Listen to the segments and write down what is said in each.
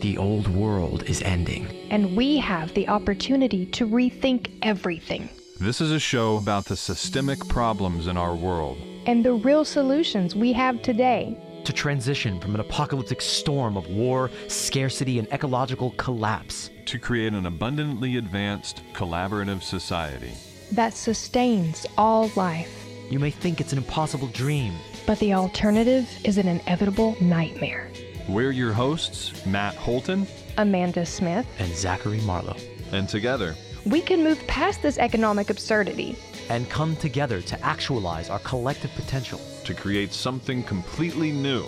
The old world is ending. And we have the opportunity to rethink everything. This is a show about the systemic problems in our world and the real solutions we have today. To transition from an apocalyptic storm of war, scarcity, and ecological collapse. To create an abundantly advanced, collaborative society that sustains all life. You may think it's an impossible dream, but the alternative is an inevitable nightmare. We're your hosts, Matt Holton, Amanda Smith, and Zachary Marlowe. And together, we can move past this economic absurdity and come together to actualize our collective potential to create something completely new.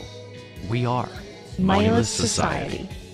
We are Moneyless Society. Society.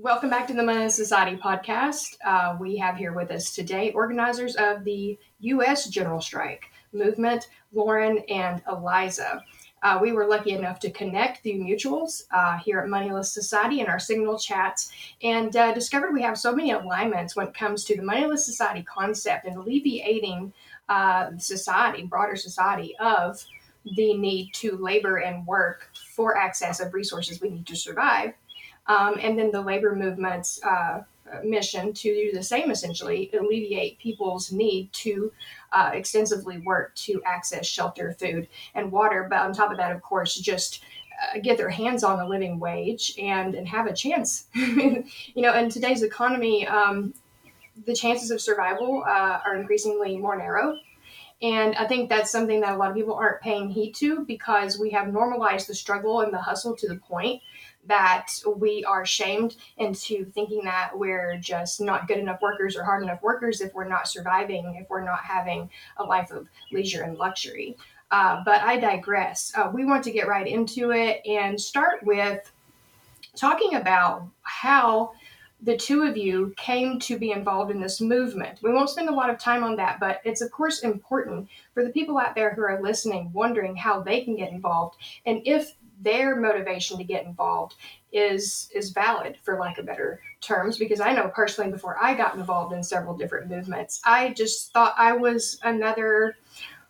Welcome back to the Moneyless Society podcast. Uh, we have here with us today organizers of the U.S. General Strike movement, Lauren and Eliza. Uh, we were lucky enough to connect through mutuals uh, here at Moneyless Society in our Signal chats and uh, discovered we have so many alignments when it comes to the Moneyless Society concept and alleviating uh, society, broader society, of the need to labor and work for access of resources we need to survive. Um, and then the labor movement's uh, mission to do the same essentially alleviate people's need to uh, extensively work to access shelter food and water. But on top of that of course just uh, get their hands on a living wage and and have a chance. You know in today's economy um, the chances of survival uh, are increasingly more narrow. And I think that's something that a lot of people aren't paying heed to because we have normalized the struggle and the hustle to the point that we are shamed into thinking that we're just not good enough workers or hard enough workers if we're not surviving, if we're not having a life of leisure and luxury. Uh, but I digress. Uh, we want to get right into it and start with talking about how the two of you came to be involved in this movement. We won't spend a lot of time on that, but it's of course important for the people out there who are listening, wondering how they can get involved and if their motivation to get involved is is valid for lack of better terms because i know personally before i got involved in several different movements i just thought i was another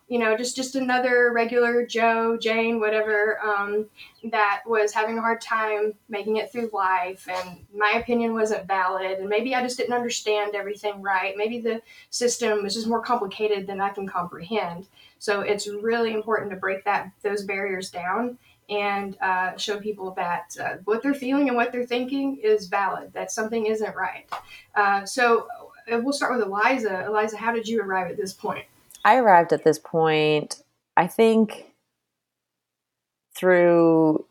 you know just just another regular joe jane whatever um, that was having a hard time making it through life and my opinion wasn't valid and maybe i just didn't understand everything right. Maybe the system was just more complicated than i can comprehend. So it's really important to break that those barriers down and uh, show people that uh, what they're feeling and what they're thinking is valid, that something isn't right. Uh, so uh, we'll start with Eliza. Eliza, how did you arrive at this point? I arrived at this point, I think, through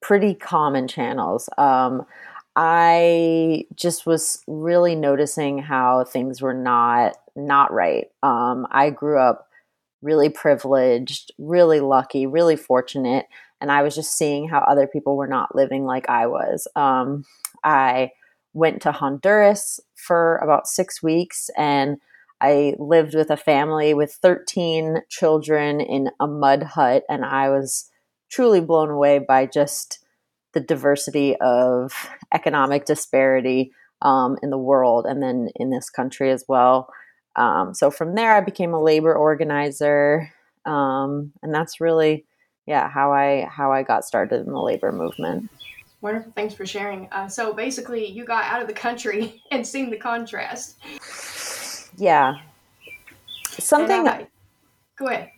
pretty common channels. Um, I just was really noticing how things were not not right. Um, I grew up really privileged, really lucky, really fortunate. And I was just seeing how other people were not living like I was. Um, I went to Honduras for about six weeks and I lived with a family with 13 children in a mud hut. And I was truly blown away by just the diversity of economic disparity um, in the world and then in this country as well. Um, so from there, I became a labor organizer, um, and that's really, yeah, how I how I got started in the labor movement. Wonderful, thanks for sharing. Uh, so basically, you got out of the country and seen the contrast. Yeah, something. that. go ahead.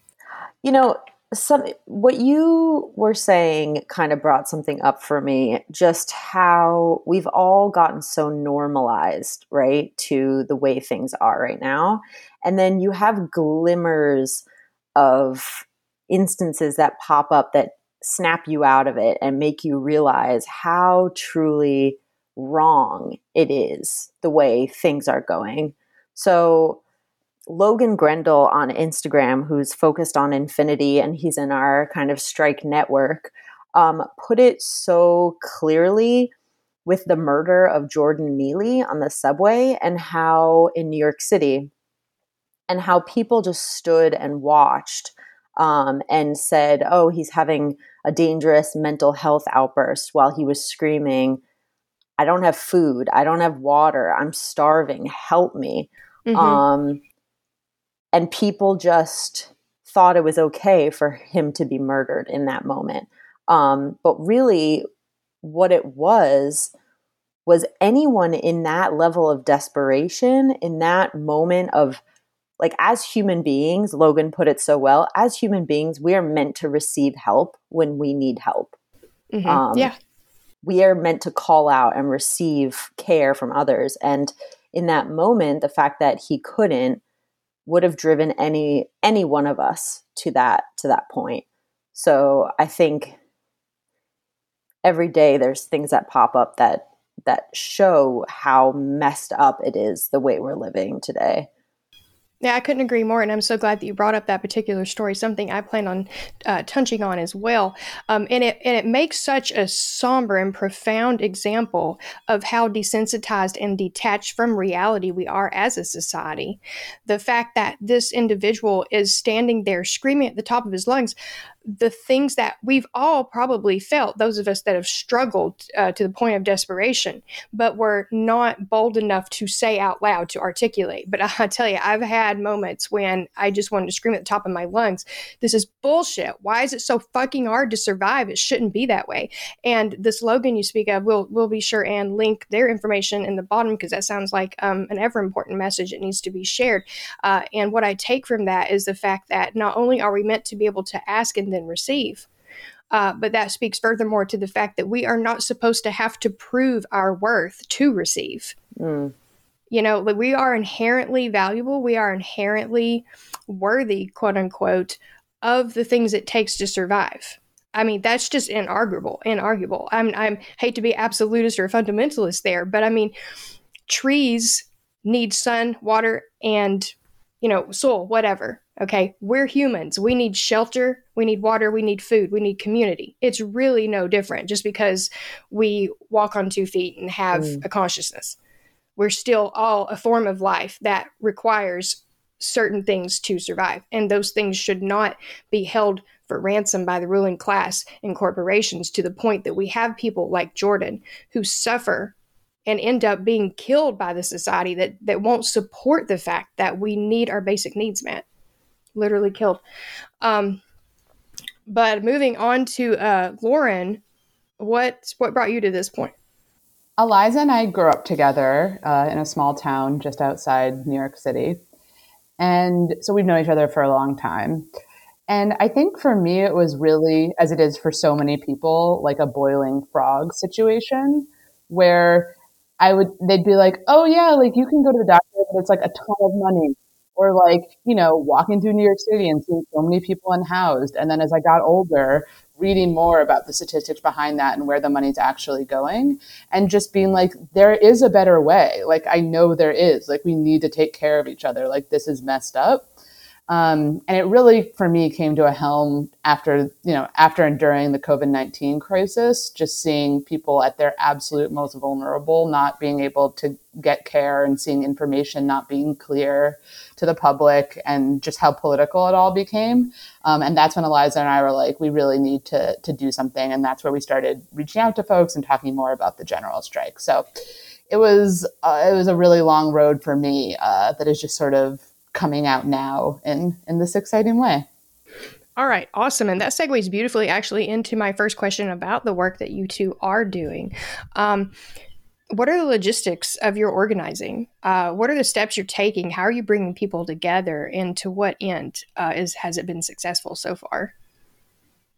You know, some what you were saying kind of brought something up for me just how we've all gotten so normalized right to the way things are right now. And then you have glimmers of instances that pop up that snap you out of it and make you realize how truly wrong it is the way things are going. So Logan Grendel on Instagram, who's focused on infinity and he's in our kind of strike network, um, put it so clearly with the murder of Jordan Neely on the subway and how in New York City, and how people just stood and watched um, and said, oh, he's having a dangerous mental health outburst while he was screaming, I don't have food, I don't have water, I'm starving, help me. Mm-hmm. Um, and people just thought it was okay for him to be murdered in that moment. Um, but really, what it was was anyone in that level of desperation, in that moment of like, as human beings, Logan put it so well, as human beings, we are meant to receive help when we need help. Mhm. Um, yeah. we are meant to call out and receive care from others and in that moment the fact that he couldn't would have driven any any one of us to that to that point. So i think every day there's things that pop up that that show how messed up it is the way we're living today Yeah, I couldn't agree more, and I'm so glad that you brought up that particular story. Something I plan on uh, touching on as well, um, and it and it makes such a somber and profound example of how desensitized and detached from reality we are as a society. The fact that this individual is standing there screaming at the top of his lungs, the things that we've all probably felt, those of us that have struggled uh, to the point of desperation, but were not bold enough to say out loud, to articulate. But I tell you, I've had moments when I just wanted to scream at the top of my lungs, this is bullshit. Why is it so fucking hard to survive? It shouldn't be that way. And the slogan you speak of, we'll, we'll be sure and link their information in the bottom because that sounds like um, an ever important message that needs to be shared. Uh, and what I take from that is the fact that not only are we meant to be able to ask and then receive, uh, but that speaks furthermore to the fact that we are not supposed to have to prove our worth to receive. Mm. You know, we are inherently valuable, we are inherently worthy, quote unquote, of the things it takes to survive. I mean, that's just inarguable. Inarguable. I'm I'm hate to be absolutist or fundamentalist there, but I mean, trees need sun, water, and you know, soil, whatever. Okay, we're humans. We need shelter, we need water, we need food, we need community. It's really no different just because we walk on two feet and have Mm. a consciousness. We're still all a form of life that requires certain things to survive. And those things should not be held for ransom by the ruling class and corporations to the point that we have people like Jordan who suffer and end up being killed by the society that, that won't support the fact that we need our basic needs met. Literally killed. Um, but moving on to uh, Lauren, what what brought you to this point? Eliza and I grew up together uh, in a small town just outside New York City. And so we've known each other for a long time. And I think for me, it was really, as it is for so many people, like a boiling frog situation where I would, they'd be like, oh, yeah, like you can go to the doctor, but it's like a ton of money. Or like, you know, walking through New York City and seeing so many people unhoused. And then as I got older, reading more about the statistics behind that and where the money's actually going and just being like there is a better way like i know there is like we need to take care of each other like this is messed up um, and it really for me came to a helm after you know after and during the covid-19 crisis just seeing people at their absolute most vulnerable not being able to get care and seeing information not being clear to the public and just how political it all became. Um, and that's when eliza and i were like we really need to to do something. And that's where we started reaching out to folks and talking more about the general strike. So it was uh, it was a really long road for me uh, that is just sort of coming out now in in this exciting way. All right, awesome. And that segues beautifully actually into my first question about the work that you two are doing. Um, what are the logistics of your organizing? Uh, what are the steps you're taking? How are you bringing people together? And to what end uh, is has it been successful so far?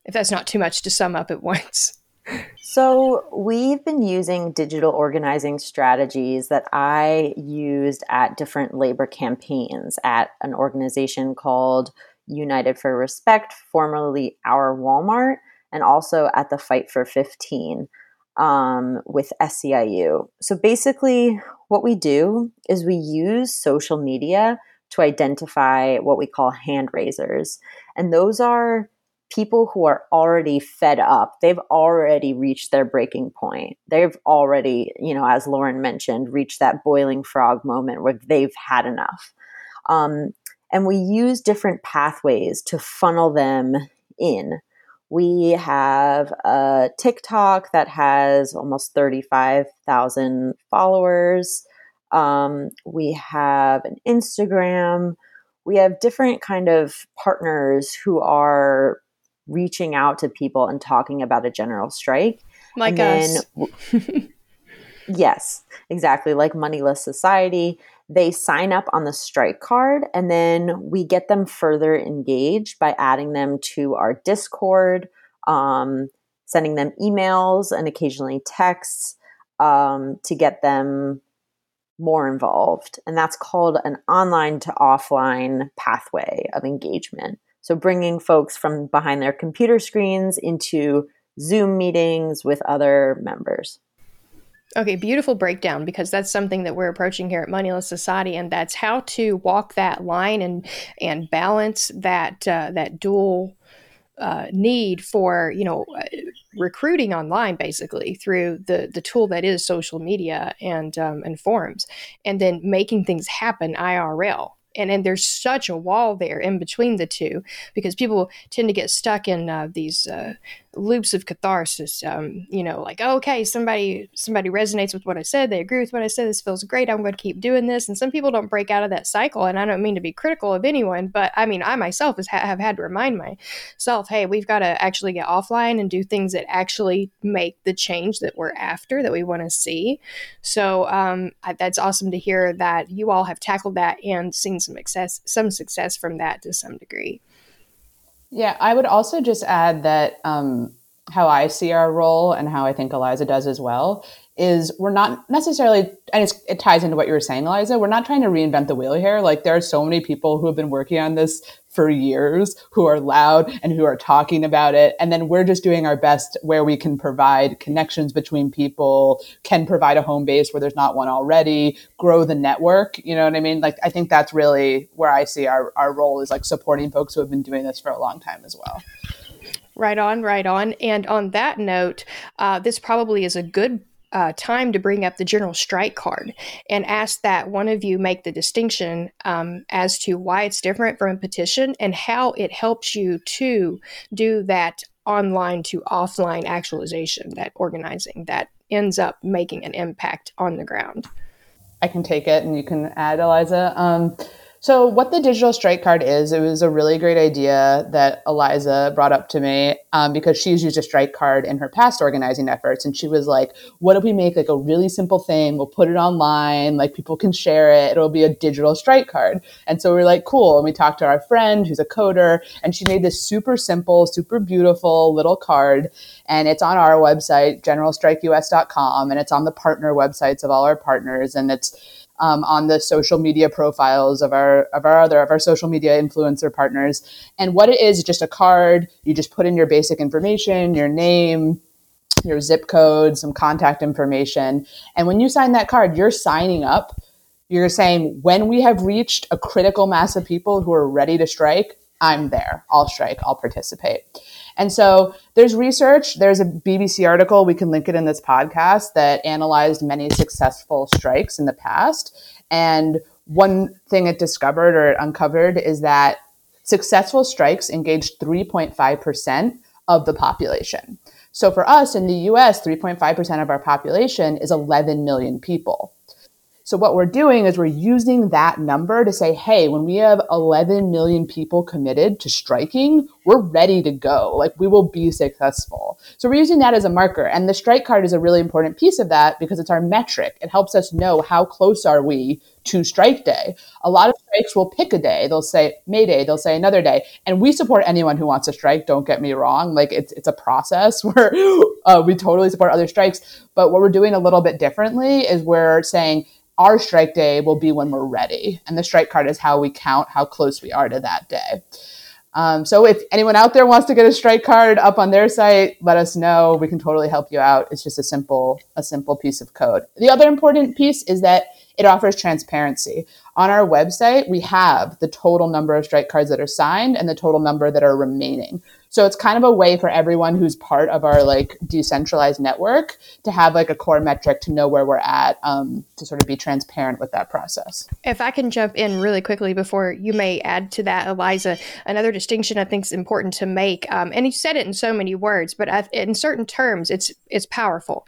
If that's not too much to sum up at once. So, we've been using digital organizing strategies that I used at different labor campaigns at an organization called United for Respect, formerly Our Walmart, and also at the Fight for 15 um, with SEIU. So, basically, what we do is we use social media to identify what we call hand raisers. And those are people who are already fed up. They've already reached their breaking point. They've already, you know, as Lauren mentioned, reached that boiling frog moment where they've had enough. Um, and we use different pathways to funnel them in. We have a TikTok that has almost 35,000 followers. Um, we have an Instagram. we have different kind of partners who are reaching out to people and talking about a general strike. Like And us. Yes, exactly. Like Moneyless Society, they sign up on the strike card and then we get them further engaged by adding them to our Discord, um, sending them emails and occasionally texts um, to get them more involved. And that's called an online to offline pathway of engagement. So bringing folks from behind their computer screens into Zoom meetings with other members. Okay, beautiful breakdown because that's something that we're approaching here at Moneyless Society, and that's how to walk that line and and balance that uh, that dual uh, need for you know uh, recruiting online basically through the the tool that is social media and um, and forums, and then making things happen IRL. And, and there's such a wall there in between the two because people tend to get stuck in uh, these uh, loops of catharsis. Um, you know, like okay, somebody somebody resonates with what I said. They agree with what I said. This feels great. I'm going to keep doing this. And some people don't break out of that cycle. And I don't mean to be critical of anyone, but I mean I myself has, have had to remind myself, hey, we've got to actually get offline and do things that actually make the change that we're after, that we want to see. So um, I, that's awesome to hear that you all have tackled that and seen some success, some success from that to some degree. Yeah, I would also just add that um, how I see our role and how I think Eliza does as well is we're not necessarily, and it ties into what you were saying, Eliza. We're not trying to reinvent the wheel here. Like there are so many people who have been working on this for years, who are loud and who are talking about it, and then we're just doing our best where we can provide connections between people, can provide a home base where there's not one already, grow the network. You know what I mean? Like I think that's really where I see our our role is like supporting folks who have been doing this for a long time as well. Right on, right on. And on that note, uh, this probably is a good uh, time to bring up the general strike card and ask that one of you make the distinction um, as to why it's different from a petition and how it helps you to do that online to offline actualization, that organizing that ends up making an impact on the ground. I can take it and you can add, Eliza. Um, so, what the digital strike card is, it was a really great idea that Eliza brought up to me um, because she's used a strike card in her past organizing efforts. And she was like, What if we make like a really simple thing? We'll put it online, like people can share it. It'll be a digital strike card. And so we are like, Cool. And we talked to our friend who's a coder, and she made this super simple, super beautiful little card. And it's on our website, generalstrikeus.com, and it's on the partner websites of all our partners. And it's um, on the social media profiles of our of our other of our social media influencer partners. And what it is, is just a card. You just put in your basic information, your name, your zip code, some contact information, and when you sign that card, you're signing up. You're saying when we have reached a critical mass of people who are ready to strike, I'm there. I'll strike. I'll participate. And so there's research. There's a BBC article, we can link it in this podcast, that analyzed many successful strikes in the past. And one thing it discovered or it uncovered is that successful strikes engaged 3.5% of the population. So for us in the US, 3.5% of our population is 11 million people. So what we're doing is we're using that number to say, hey, when we have 11 million people committed to striking, we're ready to go. Like we will be successful. So we're using that as a marker. And the strike card is a really important piece of that because it's our metric. It helps us know how close are we to strike day. A lot of strikes will pick a day. They'll say May Day, they'll say another day. And we support anyone who wants to strike. Don't get me wrong. Like it's, it's a process where uh, we totally support other strikes. But what we're doing a little bit differently is we're saying, our strike day will be when we're ready. And the strike card is how we count how close we are to that day. Um, so if anyone out there wants to get a strike card up on their site, let us know. We can totally help you out. It's just a simple, a simple piece of code. The other important piece is that it offers transparency. On our website, we have the total number of strike cards that are signed and the total number that are remaining. So it's kind of a way for everyone who's part of our like decentralized network to have like a core metric to know where we're at, um, to sort of be transparent with that process. If I can jump in really quickly before you may add to that, Eliza, another distinction I think is important to make, um, and you said it in so many words, but in certain terms, it's it's powerful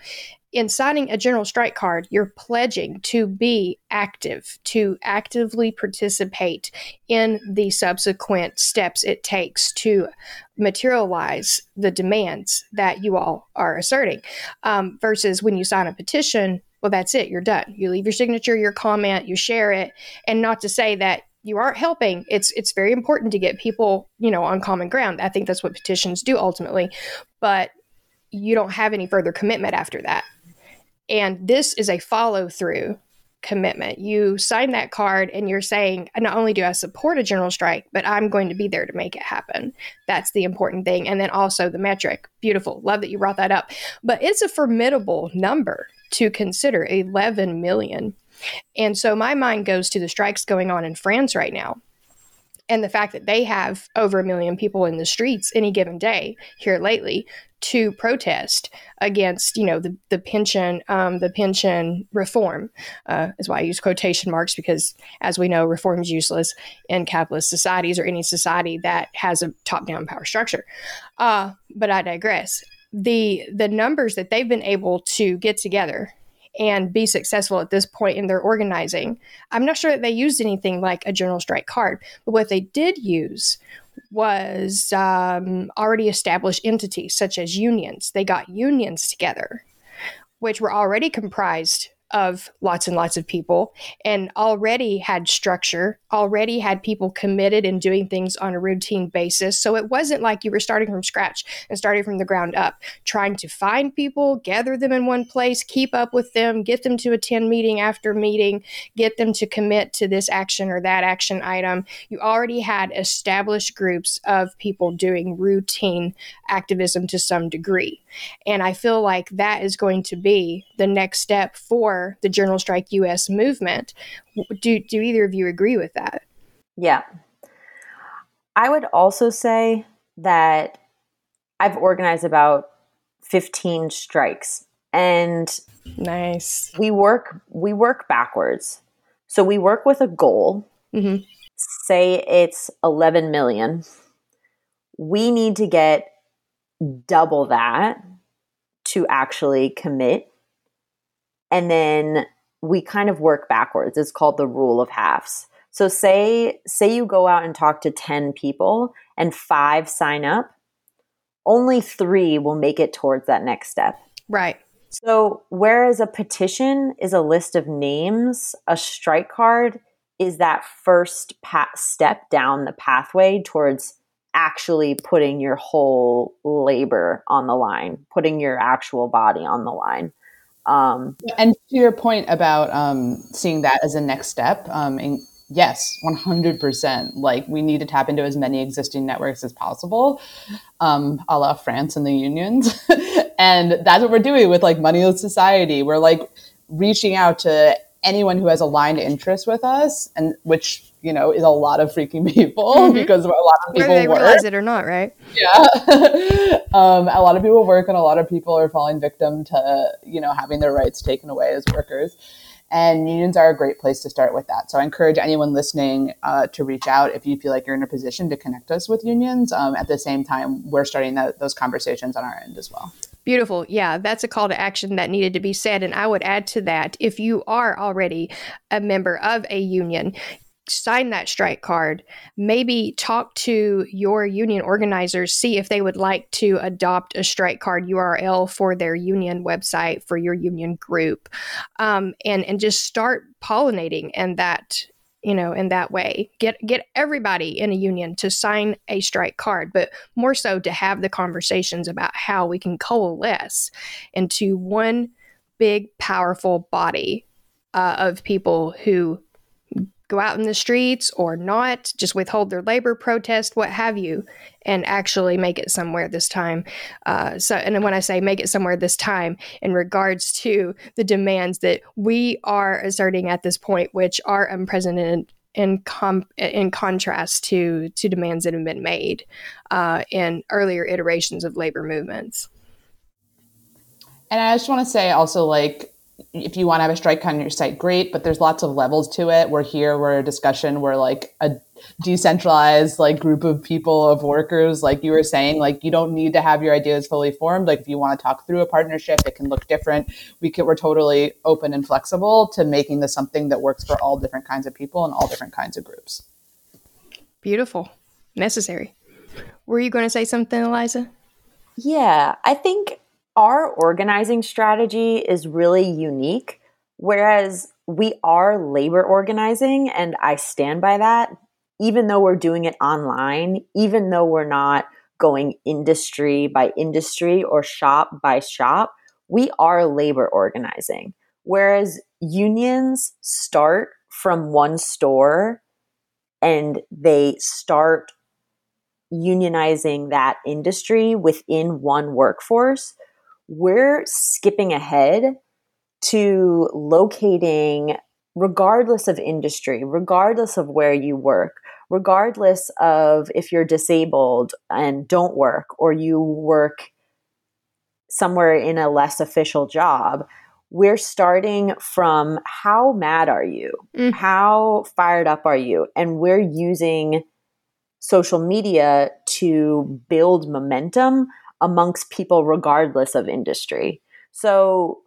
in signing a general strike card, you're pledging to be active, to actively participate in the subsequent steps it takes to materialize the demands that you all are asserting. Um, versus when you sign a petition, well, that's it, you're done. You leave your signature, your comment, you share it. And not to say that you aren't helping it's it's very important to get people you know on common ground i think that's what petitions do ultimately but you don't have any further commitment after that and this is a follow through commitment. You sign that card and you're saying, not only do I support a general strike, but I'm going to be there to make it happen. That's the important thing. And then also the metric. Beautiful. Love that you brought that up. But it's a formidable number to consider 11 million. And so my mind goes to the strikes going on in France right now and the fact that they have over a million people in the streets any given day here lately to protest against, you know, the the pension um, the pension reform uh, is why I use quotation marks because, as we know, reform is useless in capitalist societies or any society that has a top down power structure. Uh, but I digress. The the numbers that they've been able to get together and be successful at this point in their organizing. I'm not sure that they used anything like a general strike card, but what they did use was um, already established entities such as unions. They got unions together, which were already comprised of lots and lots of people and already had structure, already had people committed and doing things on a routine basis. So it wasn't like you were starting from scratch and starting from the ground up, trying to find people, gather them in one place, keep up with them, get them to attend meeting after meeting, get them to commit to this action or that action item. You already had established groups of people doing routine activism to some degree. And I feel like that is going to be the next step for the General Strike US movement. Do, do either of you agree with that? Yeah. I would also say that I've organized about 15 strikes and nice. We work we work backwards. So we work with a goal. Mm-hmm. Say it's 11 million. We need to get double that to actually commit. And then we kind of work backwards. It's called the rule of halves. So say say you go out and talk to 10 people and 5 sign up, only 3 will make it towards that next step. Right. So whereas a petition is a list of names, a strike card is that first pa- step down the pathway towards actually putting your whole labor on the line, putting your actual body on the line. Um, and to your point about um, seeing that as a next step, um, in, yes, 100%. Like we need to tap into as many existing networks as possible, um, a la France and the unions. and that's what we're doing with like Moneyless Society. We're like reaching out to anyone who has aligned interests with us and which you know, is a lot of freaking people mm-hmm. because a lot of people Whether they work. realize it or not, right? Yeah. um, a lot of people work and a lot of people are falling victim to, you know, having their rights taken away as workers. And unions are a great place to start with that. So I encourage anyone listening uh, to reach out if you feel like you're in a position to connect us with unions. Um, at the same time, we're starting that, those conversations on our end as well. Beautiful. Yeah, that's a call to action that needed to be said. And I would add to that if you are already a member of a union, sign that strike card. Maybe talk to your union organizers, see if they would like to adopt a strike card URL for their union website for your union group, um, and and just start pollinating and that you know in that way. Get get everybody in a union to sign a strike card but more so to have the conversations about how we can coalesce into one big powerful body uh, of people who go out in the streets or not, just withhold their labor protest, what have you, and actually make it somewhere this time. Uh, so, and when I say make it somewhere this time, in regards to the demands that we are asserting at this point, which are unprecedented in com- in contrast to to demands that have been made uh, in earlier iterations of labor movements. And I just want to say also, like if you want to have a strike on your site, great, but there's lots of levels to it. We're here, we're a discussion, we're like a decentralized like group of people of workers like you were saying like you don't need to have your ideas fully formed. Like if you want to talk through a partnership it can look different. We could we're totally open and flexible to making this something that works for all different kinds of people and all different kinds of groups. Beautiful. Necessary. Were you going to say something eliza? Yeah i think our organizing strategy is really unique whereas we are labor organizing and i stand by that even though we're doing it online, even though we're not going industry by industry or shop by shop, we are labor organizing. Whereas unions start from one store and they start unionizing that industry within one workforce, we're skipping ahead to locating, regardless of industry, regardless of where you work, regardless of if you're disabled and don't work or you work somewhere in a less official job, we're starting from how mad are you? Mm. How fired up are you? And we're using social media to build momentum amongst people regardless of industry. So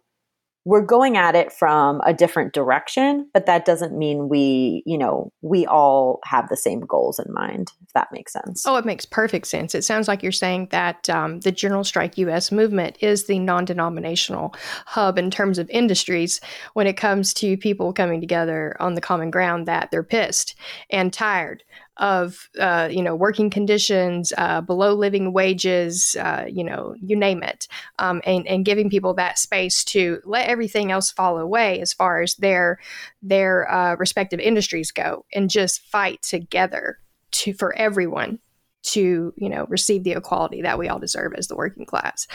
we're going at it from a different direction, but that doesn't mean we, you know, we all have the same goals in mind, if that makes sense. Oh, it makes perfect sense. It sounds like you're saying that um, the General Strike US movement is the non denominational hub in terms of industries when it comes to people coming together on the common ground that they're pissed and tired of uh, you know working conditions, uh, below living wages, uh, you know, you name it, um, and and giving people that space to let everything else fall away as far as their their uh, respective industries go, and just fight together to for everyone to you know receive the equality that we all deserve as the working class.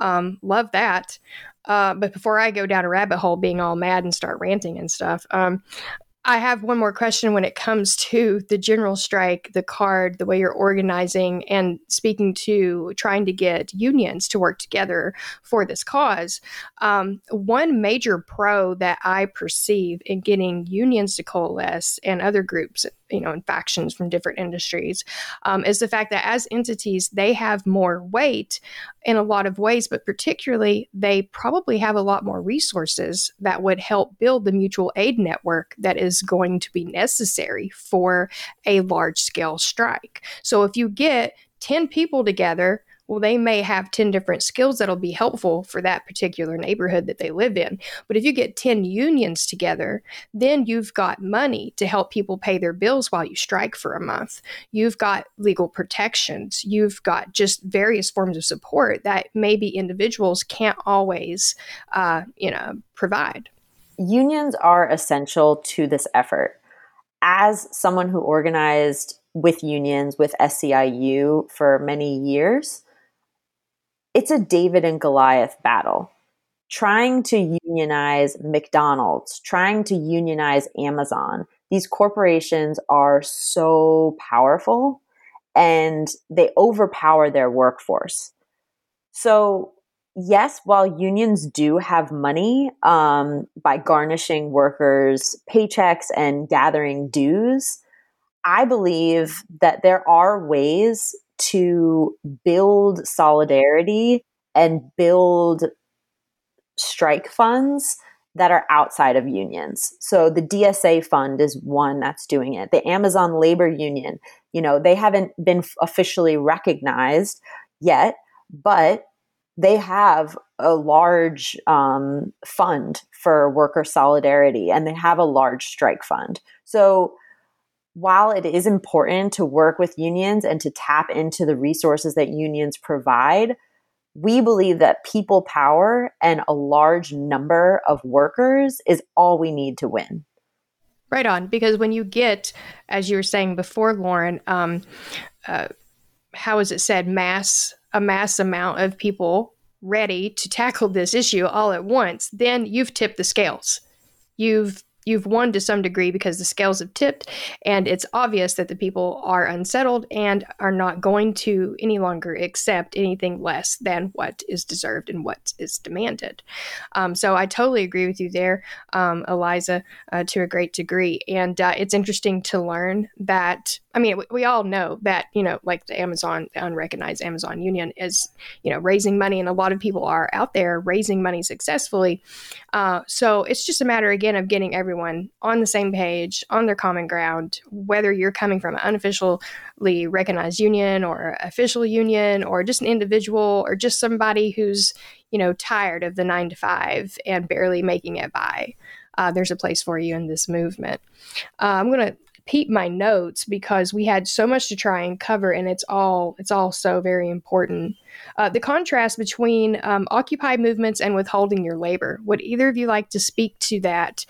Um, love that. Uh, but before I go down a rabbit hole, being all mad and start ranting and stuff, um, I have one more question when it comes to the general strike, the card, the way you're organizing, and speaking to trying to get unions to work together for this cause. Um, one major pro that I perceive in getting unions to coalesce and other groups you know, and factions from different industries, um, is the fact that as entities, they have more weight in a lot of ways, but particularly they probably have a lot more resources that would help build the mutual aid network that is going to be necessary for a large scale strike. So if you get 10 people together well, they may have 10 different skills that'll be helpful for that particular neighborhood that they live in. But if you get 10 unions together, then you've got money to help people pay their bills while you strike for a month. You've got legal protections. You've got just various forms of support that maybe individuals can't always, uh, you know, provide. Unions are essential to this effort. As someone who organized with unions with SEIU for many years, it's a David and Goliath battle. Trying to unionize McDonald's, trying to unionize Amazon. These corporations are so powerful and they overpower their workforce. So, yes, while unions do have money um, by garnishing workers' paychecks and gathering dues, I believe that there are ways to build solidarity and build strike funds that are outside of unions. So the DSA fund is one that's doing it. The Amazon Labor Union, you know, they haven't been officially recognized yet, but they have a large um, fund for worker solidarity and they have a large strike fund. So while it is important to work with unions and to tap into the resources that unions provide, we believe that people power and a large number of workers is all we need to win. Right on, because when you get, as you were saying before, Lauren, um, uh, how is it said, mass a mass amount of people ready to tackle this issue all at once, then you've tipped the scales. You've you've won to some degree because the scales have tipped and it's obvious that the people are unsettled and are not going to any longer accept anything less than what is deserved and what is demanded. Um, so i totally agree with you there um, eliza uh, to a great degree. And uh, it's interesting to learn that i mean we, we, all know that you know like the amazon the unrecognized amazon union is you know raising money and a lot of people are out there raising money successfully. Uh, so it's just a matter again of getting everyone everyone on the same page, on their common ground, whether you're coming from an unofficially recognized union or official union or just an individual or just somebody who's, you know, tired of the nine to five and barely making it by. Uh, there's a place for you in this movement. Uh, I'm going to peep my notes because we had so much to try and cover and it's all it's all so very important. Uh, the contrast between um, occupy movements and withholding your labor. Would either of you like to speak to that?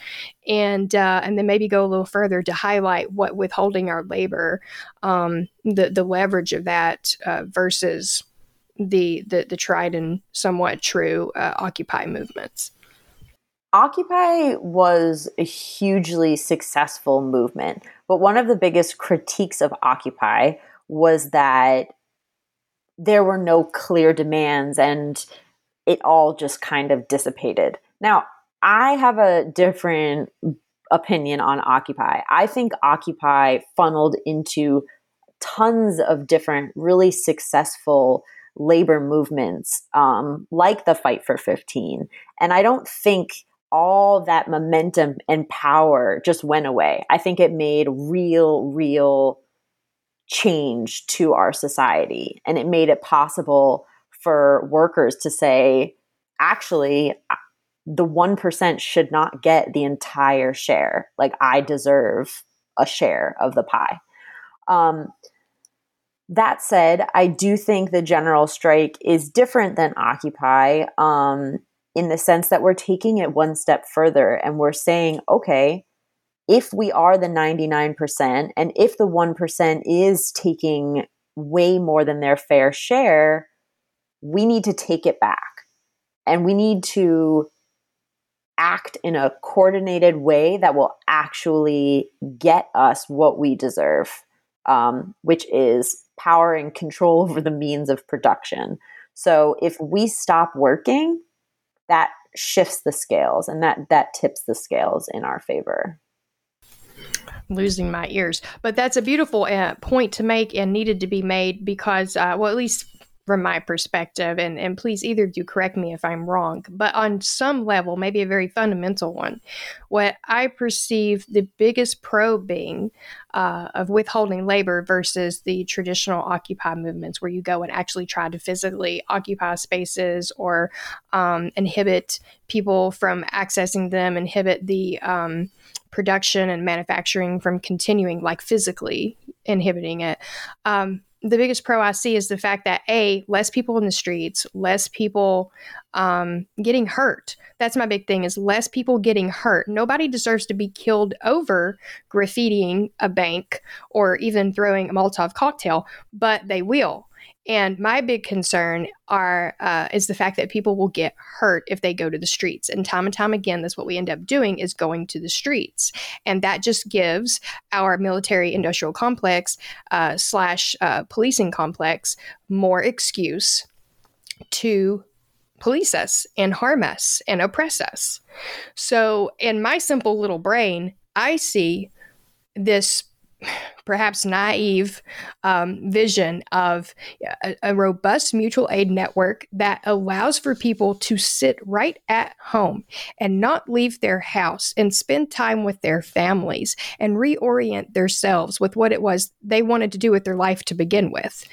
And uh, and then maybe go a little further to highlight what withholding our labor um, the the leverage of that uh, versus the, the the tried and somewhat true uh, occupy movements. Occupy was a hugely successful movement, but one of the biggest critiques of Occupy was that there were no clear demands and it all just kind of dissipated. Now, I have a different opinion on Occupy. I think Occupy funneled into tons of different really successful labor movements, um, like the Fight for 15. And I don't think all that momentum and power just went away. I think it made real, real change to our society. And it made it possible for workers to say, actually, the 1% should not get the entire share. Like, I deserve a share of the pie. Um, that said, I do think the general strike is different than Occupy. Um, in the sense that we're taking it one step further and we're saying, okay, if we are the 99% and if the 1% is taking way more than their fair share, we need to take it back. And we need to act in a coordinated way that will actually get us what we deserve, um, which is power and control over the means of production. So if we stop working, that shifts the scales and that that tips the scales in our favor. Losing my ears. But that's a beautiful uh, point to make and needed to be made because uh, well at least from my perspective, and, and please either of you correct me if I'm wrong, but on some level, maybe a very fundamental one, what I perceive the biggest pro being uh, of withholding labor versus the traditional Occupy movements where you go and actually try to physically occupy spaces or um, inhibit people from accessing them, inhibit the um, production and manufacturing from continuing, like physically inhibiting it. Um, the biggest pro I see is the fact that a less people in the streets, less people um, getting hurt. That's my big thing is less people getting hurt. Nobody deserves to be killed over graffitiing a bank or even throwing a Molotov cocktail, but they will. And my big concern are uh, is the fact that people will get hurt if they go to the streets. And time and time again, that's what we end up doing is going to the streets, and that just gives our military industrial complex uh, slash uh, policing complex more excuse to police us and harm us and oppress us. So, in my simple little brain, I see this perhaps naive um, vision of a, a, robust mutual aid network that allows for people to sit right at home and not leave their house and spend time with their families and reorient themselves with what it was they wanted to do with their life to begin with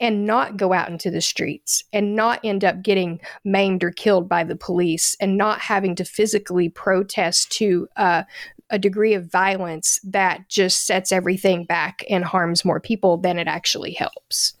and not go out into the streets and not end up getting maimed or killed by the police and not having to physically protest to uh, a degree of violence that just sets everything back and harms more people than it actually helps.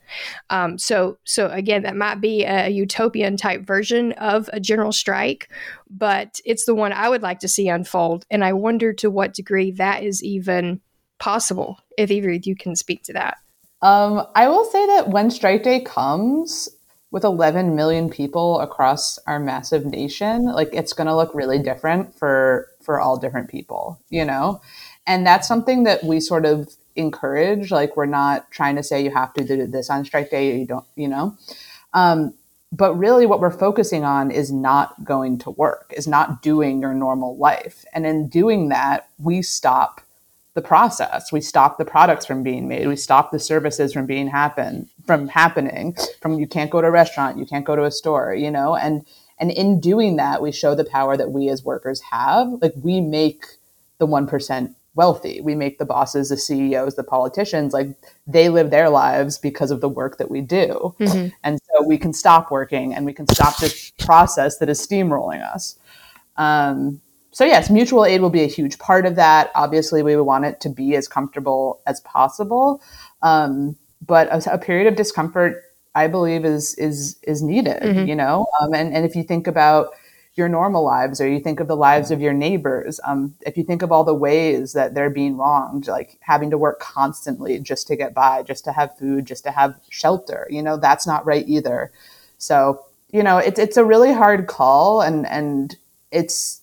Um, so, so again, that might be a utopian type version of a general strike, but it's the one I would like to see unfold. And I wonder to what degree that is even possible. If either of you can speak to that. Um, I will say that when Strike Day comes, with 11 million people across our massive nation, like it's going to look really different for for all different people, you know? And that's something that we sort of encourage. Like, we're not trying to say you have to do this on strike day, you don't, you know? Um, but really, what we're focusing on is not going to work, is not doing your normal life. And in doing that, we stop the process. We stop the products from being made. We stop the services from being happen from happening. From you can't go to a restaurant, you can't go to a store, you know, and and in doing that, we show the power that we as workers have. Like we make the one percent wealthy. We make the bosses, the CEOs, the politicians, like they live their lives because of the work that we do. Mm-hmm. And so we can stop working and we can stop this process that is steamrolling us. Um, so yes, mutual aid will be a huge part of that. Obviously, we would want it to be as comfortable as possible, um, but a, a, period of discomfort, I believe, is is is needed. Mm-hmm. You know, um, and and if you think about your normal lives or you think of the lives of your neighbors um, if you think of all the ways that they're being wronged like having to work constantly just to get by just to have food just to have shelter you know that's not right either so you know it's it's a really hard call and and it's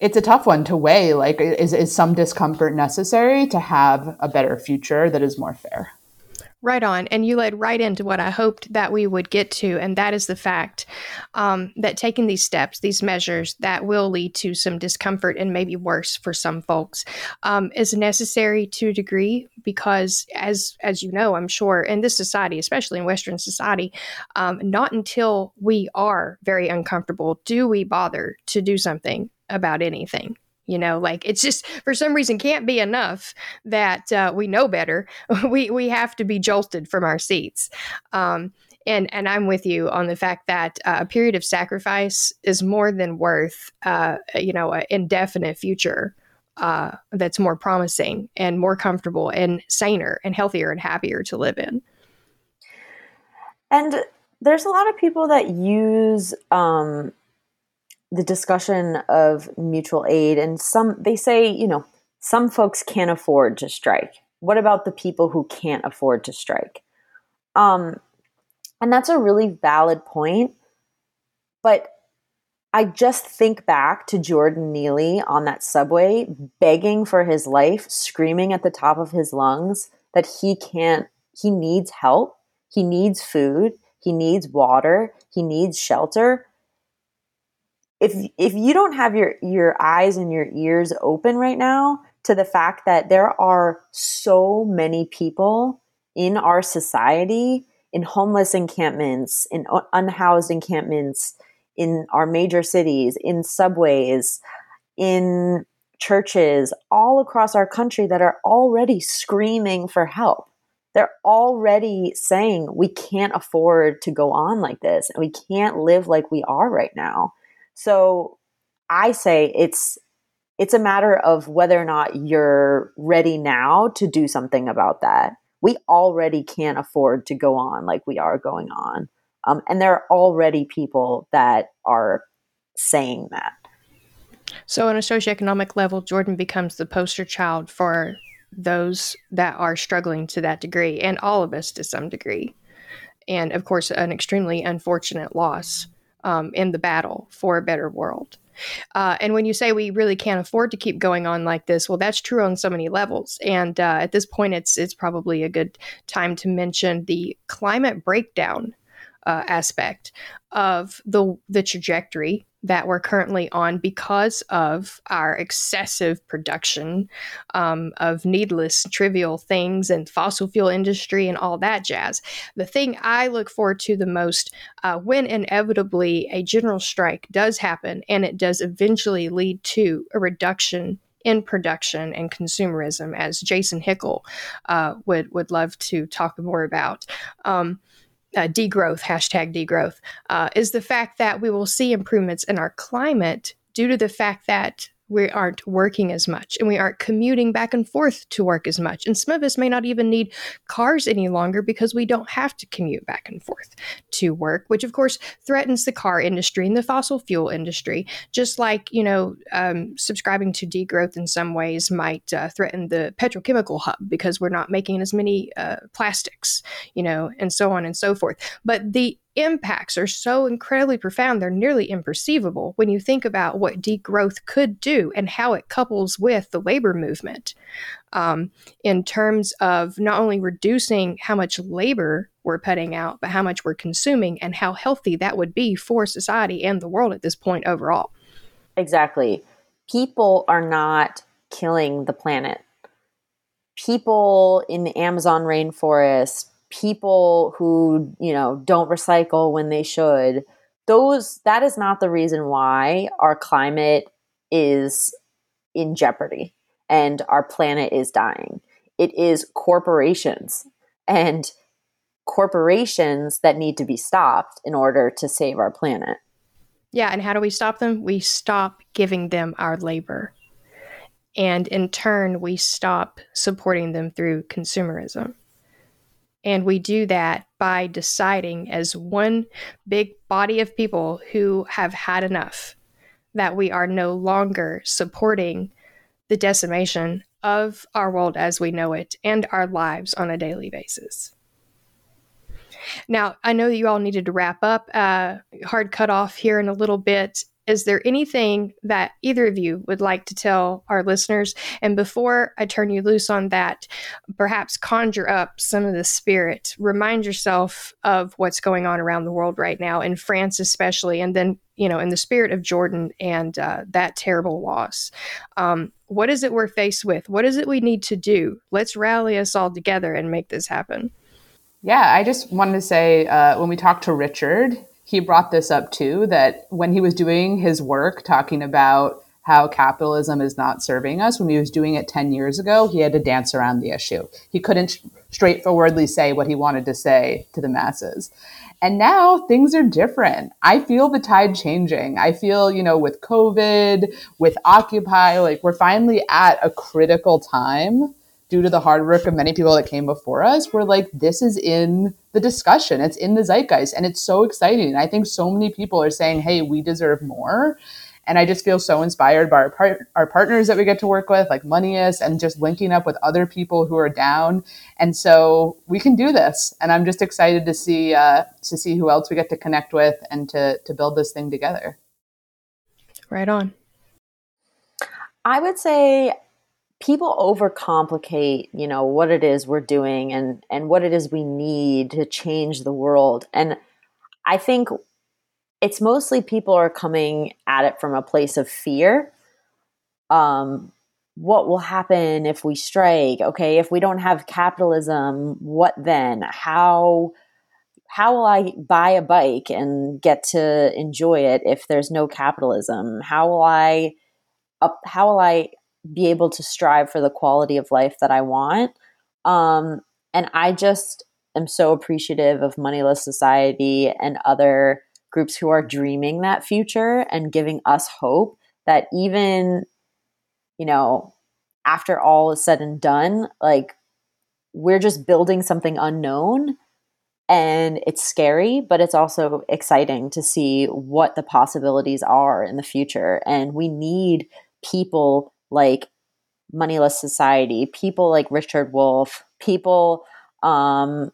it's a tough one to weigh. Like, is, is some discomfort necessary to have a better future that is more fair? Right on. And you led right into what I hoped that we would get to, and that is the fact um, that taking these steps, these measures that will lead to some discomfort and maybe worse for some folks, um, is necessary to a degree because, as as you know, I'm sure in this society, especially in Western society, um, not until we are very uncomfortable do we bother to do something about anything you know like it's just for some reason can't be enough that uh, we know better. We we have to be jolted from our seats. Um, and and i'm with you on the fact that uh, a period of sacrifice is more than worth uh, you know an indefinite future uh, that's more promising and more comfortable and saner and healthier and happier to live in. And there's a lot of people that use um, the discussion of mutual aid and some they say you know some folks can't afford to strike. What about the people who can't afford to strike? Um and that's a really valid point but i just think back to jordan neely on that subway begging for his life screaming at the top of his lungs that he can't he needs help. He needs food. He needs water. He needs shelter if if you don't have your your eyes and your ears open right now to the fact that there are so many people in our society in homeless encampments in unhoused encampments in our major cities in subways in churches all across our country that are already screaming for help. They're already saying we can't afford to go on like this and we can't live like we are right now so I say it's it's a matter of whether or not you're ready now to do something about that. We already can't afford to go on like we are going on. Um, and there are already people that are saying that. So, on a socioeconomic level, Jordan becomes the poster child for those that are struggling to that degree, and all of us to some degree. And of course, an extremely unfortunate loss um, in the battle for a better world. Uh, and when you say we really can't afford to keep going on like this, well, that's true on so many levels. And uh, at this point, it's it's probably a good time to mention the climate breakdown uh, aspect of the the trajectory that we're currently on because of our excessive production um, of needless, trivial things and fossil fuel industry and all that jazz. The thing I look forward to the most uh, when inevitably a general strike does happen and it does eventually lead to a reduction in production and consumerism, as Jason Hickel uh, would would love to talk more about. Um, uh, degrowth, hashtag degrowth, uh, is the fact that we will see improvements in our climate due to the fact that we aren't working as much and we aren't commuting back and forth to work as much. And some of us may not even need cars any longer because we don't have to commute back and forth to work, which of course threatens the car industry and the fossil fuel industry. Just like, you know, um, subscribing to degrowth in some ways might uh, threaten the petrochemical hub because we're not making as many uh, plastics, you know, and so on and so forth. But the impacts are so incredibly profound, they're nearly imperceivable when you think about what degrowth could do and how it couples with the labor movement um, in terms of not only reducing how much labor we're putting out, but how much we're consuming and how healthy that would be for society and the world at this point overall. Exactly. People are not killing the planet. People in the Amazon rainforest, people who, you know, don't recycle when they should, those that is not the reason why our climate is in jeopardy and our planet is dying. It is corporations and corporations that need to be stopped in order to save our planet. Yeah, and how do we stop them? We stop giving them our labor. And in turn, we stop supporting them through consumerism. And we do that by deciding as one big body of people who have had enough that we are no longer supporting the decimation of our world as we know it and our lives on a daily basis. Now, I know that you all needed to wrap up. Uh, hard cut off here in a little bit. Is there anything that either of you would like to tell our listeners? And before I turn you loose on that, perhaps conjure up some of the spirit. Remind yourself of what's going on around the world right now, in France especially, and then, you know, in the spirit of Jordan and uh, that terrible loss. Um, what is it we're faced with? What is it we need to do? Let's rally us all together and make this happen. Yeah, I just wanted to say uh, when we talked to Richard, he brought this up too that when he was doing his work talking about how capitalism is not serving us, when he was doing it 10 years ago, he had to dance around the issue. He couldn't straightforwardly say what he wanted to say to the masses. And now things are different. I feel the tide changing. I feel, you know, with COVID, with Occupy, like we're finally at a critical time due to the hard work of many people that came before us, we're like, this is in the discussion. It's in the zeitgeist. And it's so exciting. I think so many people are saying, hey, we deserve more. And I just feel so inspired by our, par- our partners that we get to work with, like Moneyless, and just linking up with other people who are down. And so we can do this. And I'm just excited to see uh, to see who else we get to connect with and to to build this thing together. Right on. I would say people overcomplicate you know what it is we're doing and and what it is we need to change the world. And i think it's mostly people are coming at it from a place of fear. Um what will happen if we strike? Okay if we don't have capitalism what then? How how will i buy a bike and get to enjoy it if there's no capitalism? How will i up how will i be able to strive for the quality of life that I want. Um, and I just am so appreciative of Moneyless Society and other groups who are dreaming that future and giving us hope that even, you know, after all is said and done, like we're just building something unknown and it's scary, but it's also exciting to see what the possibilities are in the future. And we need people like Moneyless Society, people like Richard Wolff, people um,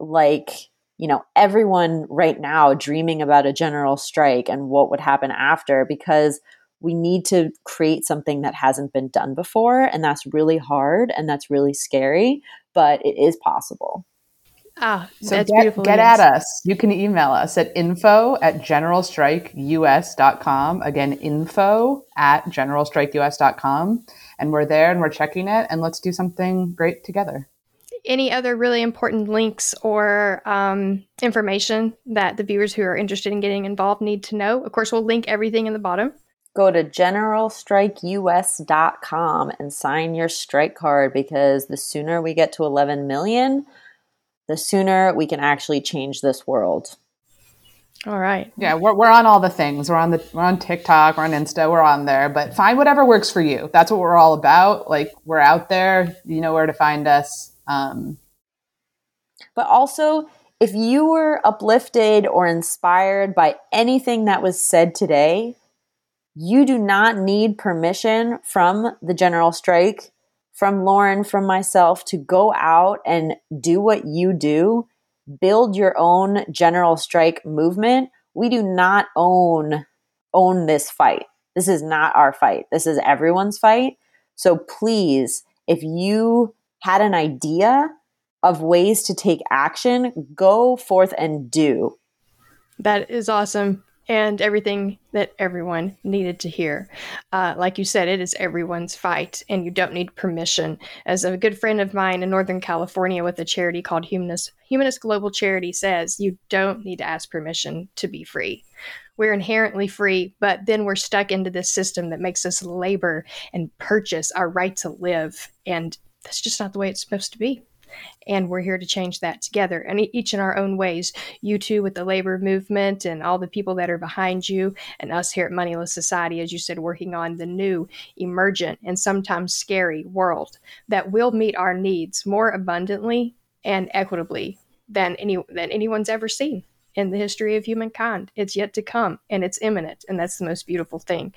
like, you know, everyone right now dreaming about a general strike and what would happen after because we need to create something that hasn't been done before. And that's really hard and that's really scary, but it is possible. Ah, so that's get, beautiful. Get yes. at us. You can email us at info at generalstrikeus.com. Again, info at generalstrikeus.com. And we're there and we're checking it. And let's do something great together. Any other really important links or um, information that the viewers who are interested in getting involved need to know? Of course, we'll link everything in the bottom. Go to generalstrikeus.com and sign your strike card because the sooner we get to 11 million, the sooner we can actually change this world. All right. Yeah, we're, we're on all the things. We're on the we're on TikTok, we're on Insta, we're on there. But find whatever works for you. That's what we're all about. Like we're out there. You know where to find us. Um, but also, if you were uplifted or inspired by anything that was said today, you do not need permission from the general strike from Lauren, from myself to go out and do what you do, build your own general strike movement. We do not own own this fight. This is not our fight. This is everyone's fight. So please, if you had an idea of ways to take action, go forth and do. That is awesome. And everything that everyone needed to hear. Uh, like you said, it is everyone's fight, and you don't need permission. As a good friend of mine in Northern California with a charity called Humanist, Humanist Global Charity says, you don't need to ask permission to be free. We're inherently free, but then we're stuck into this system that makes us labor and purchase our right to live. And that's just not the way it's supposed to be and we're here to change that together and each in our own ways you too with the labor movement and all the people that are behind you and us here at moneyless society as you said working on the new emergent and sometimes scary world that will meet our needs more abundantly and equitably than any than anyone's ever seen in the history of humankind. It's yet to come and it's imminent. And that's the most beautiful thing.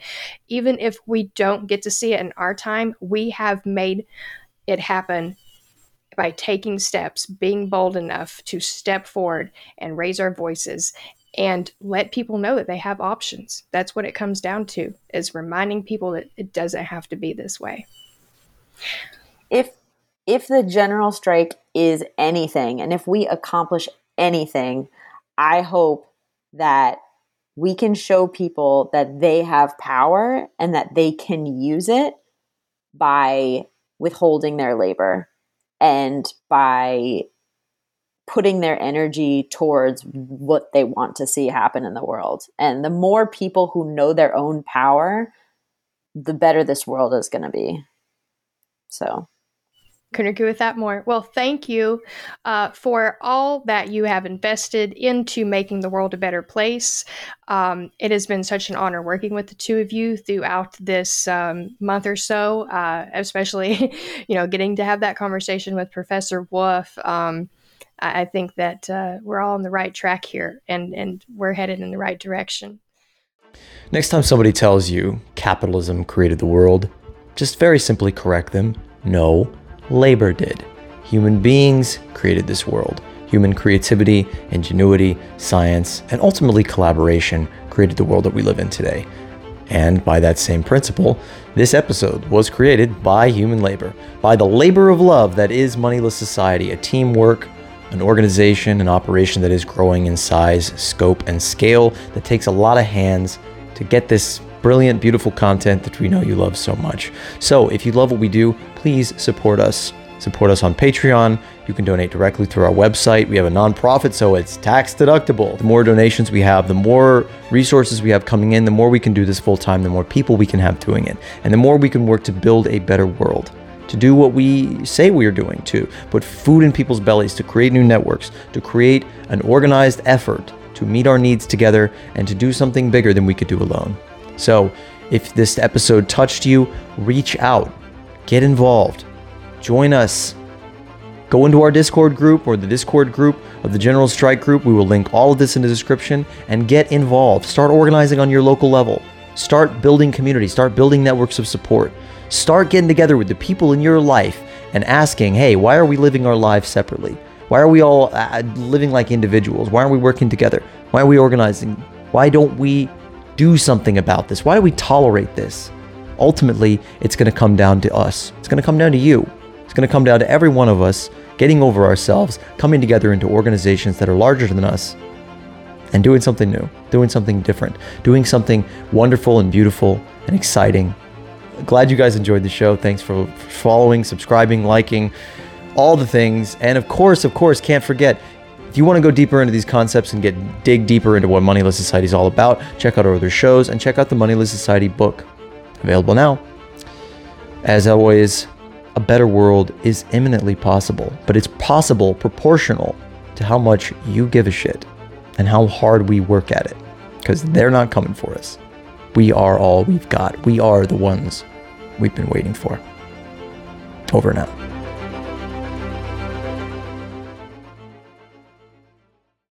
Even if we don't get to see it in our time, we have made it happen by taking steps, being bold enough to step forward and raise our voices and let people know that they have options. That's what it comes down to is reminding people that it doesn't have to be this way. If if the general strike is anything and if we accomplish anything, I hope that we can show people that they have power and that they can use it by withholding their labor and by putting their energy towards what they want to see happen in the world. And the more people who know their own power, the better this world is going to be. So couldn't agree with that more. Well, thank you uh, for all that you have invested into making the world a better place. Um, it has been such an honor working with the two of you throughout this um, month or so, uh, especially, you know, getting to have that conversation with Professor Wolff. Um, I, I, think that uh, we're all on the right track here, and and we're headed in the right direction. Next time somebody tells you capitalism created the world, just very simply correct them. No labor did. Human beings created this world. Human creativity, ingenuity, science, and ultimately collaboration created the world that we live in today. And by that same principle, this episode was created by human labor, by the labor of love that is Moneyless Society, a teamwork, an organization, an operation that is growing in size, scope, and scale that takes a lot of hands to get this brilliant, beautiful content that we know you love so much. So if you love what we do, please support us. Support us on Patreon. You can donate directly through our website. We have a nonprofit, so it's tax deductible. The more donations we have, the more resources we have coming in, the more we can do this full time, the more people we can have doing it, and the more we can work to build a better world. To do what we say we are doing, to put food in people's bellies, to create new networks, to create an organized effort to meet our needs together, and to do something bigger than we could do alone. So, if this episode touched you, reach out, get involved, join us. Go into our Discord group or the Discord group of the General Strike Group. We will link all of this in the description and get involved. Start organizing on your local level. Start building community. Start building networks of support. Start getting together with the people in your life and asking, hey, why are we living our lives separately? Why are we all uh, living like individuals? Why aren't we working together? Why are we organizing? Why don't we do something about this? Why do we tolerate this? Ultimately, it's going to come down to us. It's going to come down to you. It's going to come down to every one of us getting over ourselves, coming together into organizations that are larger than us, and doing something new, doing something different, doing something wonderful and beautiful and exciting. Glad you guys enjoyed the show. Thanks for following, subscribing, liking, all the things. And of course, of course, can't forget if you want to go deeper into these concepts and get dig deeper into what Moneyless Society is all about, check out our other shows and check out the Moneyless Society book. Available now. As always, a better world is imminently possible, but it's possible proportional to how much you give a shit and how hard we work at it. Because mm-hmm. they're not coming for us. We are all we've got. We are the ones we've been waiting for. Over and out.